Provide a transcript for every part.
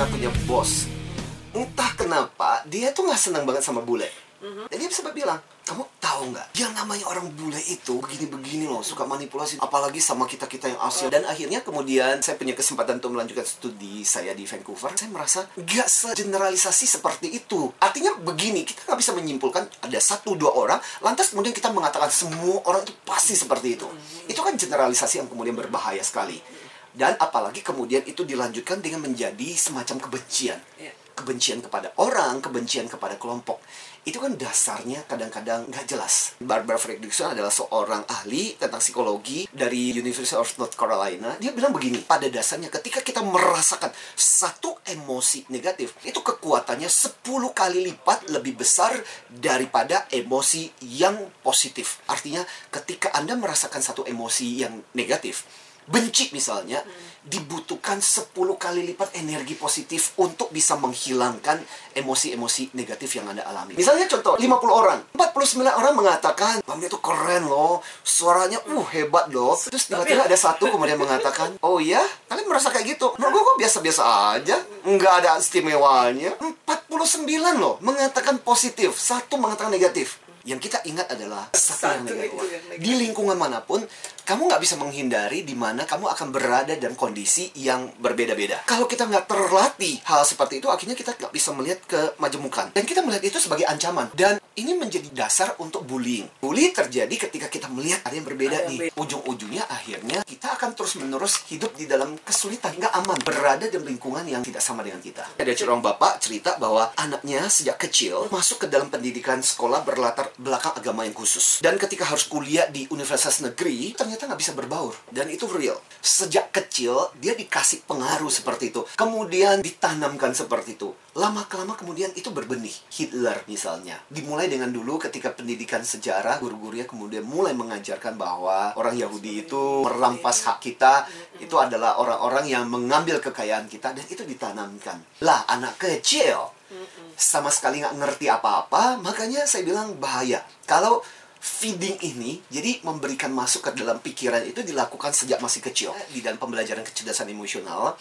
pernah punya bos. Entah kenapa dia tuh nggak senang banget sama bule. Dan dia sempat bilang, kamu tahu nggak? Yang namanya orang bule itu begini-begini loh, suka manipulasi, apalagi sama kita kita yang Asia. Dan akhirnya kemudian saya punya kesempatan untuk melanjutkan studi saya di Vancouver. Saya merasa nggak segeneralisasi seperti itu. Artinya begini, kita nggak bisa menyimpulkan ada satu dua orang, lantas kemudian kita mengatakan semua orang itu pasti seperti itu. Itu kan generalisasi yang kemudian berbahaya sekali. Dan apalagi kemudian itu dilanjutkan dengan menjadi semacam kebencian. Iya. Kebencian kepada orang, kebencian kepada kelompok. Itu kan dasarnya kadang-kadang nggak jelas. Barbara Fredrickson adalah seorang ahli tentang psikologi dari University of North Carolina. Dia bilang begini, pada dasarnya ketika kita merasakan satu emosi negatif, itu kekuatannya 10 kali lipat lebih besar daripada emosi yang positif. Artinya ketika Anda merasakan satu emosi yang negatif, benci misalnya dibutuhkan 10 kali lipat energi positif untuk bisa menghilangkan emosi-emosi negatif yang Anda alami. Misalnya contoh 50 orang, 49 orang mengatakan, "Bang itu keren loh, suaranya uh hebat loh." Terus tiba-tiba ada satu kemudian mengatakan, "Oh ya, kalian merasa kayak gitu?" Menurut gue kok biasa-biasa aja, nggak ada istimewanya. 49 loh mengatakan positif, satu mengatakan negatif. Yang kita ingat adalah satu, yang negatif. itu yang negatif. Di lingkungan mana pun, kamu nggak bisa menghindari di mana kamu akan berada dalam kondisi yang berbeda-beda. Kalau kita nggak terlatih hal seperti itu, akhirnya kita nggak bisa melihat ke majemukan. Dan kita melihat itu sebagai ancaman. Dan ini menjadi dasar untuk bullying. Bully terjadi ketika kita melihat ada yang berbeda Ada nih. Ujung-ujungnya akhirnya kita akan terus-menerus hidup di dalam kesulitan, nggak aman. Berada dalam lingkungan yang tidak sama dengan kita. Ada seorang bapak cerita bahwa anaknya sejak kecil masuk ke dalam pendidikan sekolah berlatar belakang agama yang khusus. Dan ketika harus kuliah di universitas negeri, ternyata nggak bisa berbaur. Dan itu real. Sejak kecil, dia dikasih pengaruh seperti itu. Kemudian ditanamkan seperti itu. Lama-kelama kemudian itu berbenih. Hitler misalnya. Dimulai dengan dulu ketika pendidikan sejarah, guru-gurunya kemudian mulai mengajarkan bahwa orang Yahudi itu merampas hak kita. Itu adalah orang-orang yang mengambil kekayaan kita. Dan itu ditanamkan. Lah, anak kecil sama sekali nggak ngerti apa-apa, makanya saya bilang bahaya. Kalau feeding ini, jadi memberikan masuk ke dalam pikiran itu dilakukan sejak masih kecil. Di dalam pembelajaran kecerdasan emosional,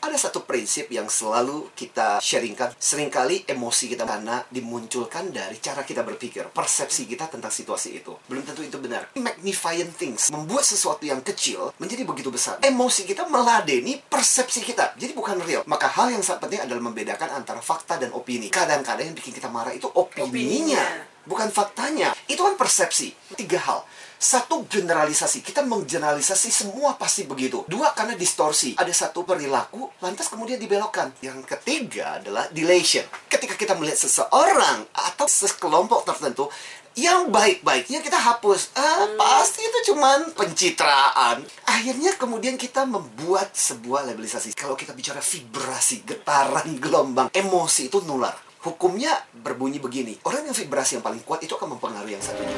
ada satu prinsip yang selalu kita sharingkan. Seringkali emosi kita karena dimunculkan dari cara kita berpikir, persepsi kita tentang situasi itu. Belum tentu itu benar. Magnifying things, membuat sesuatu yang kecil menjadi begitu besar. Emosi kita meladeni persepsi kita, jadi bukan real. Maka hal yang sangat penting adalah membedakan antara fakta dan opini. Kadang-kadang yang bikin kita marah itu opininya, Opininya. Bukan faktanya. Itu kan persepsi. Tiga hal. Satu, generalisasi. Kita menggeneralisasi semua pasti begitu. Dua, karena distorsi. Ada satu perilaku, lantas kemudian dibelokkan. Yang ketiga adalah delation. Ketika kita melihat seseorang atau sekelompok tertentu, yang baik-baiknya kita hapus. Ah, pasti itu cuman pencitraan. Akhirnya kemudian kita membuat sebuah labelisasi. Kalau kita bicara vibrasi, getaran, gelombang, emosi itu nular hukumnya berbunyi begini. Orang yang vibrasi yang paling kuat itu akan mempengaruhi yang satunya.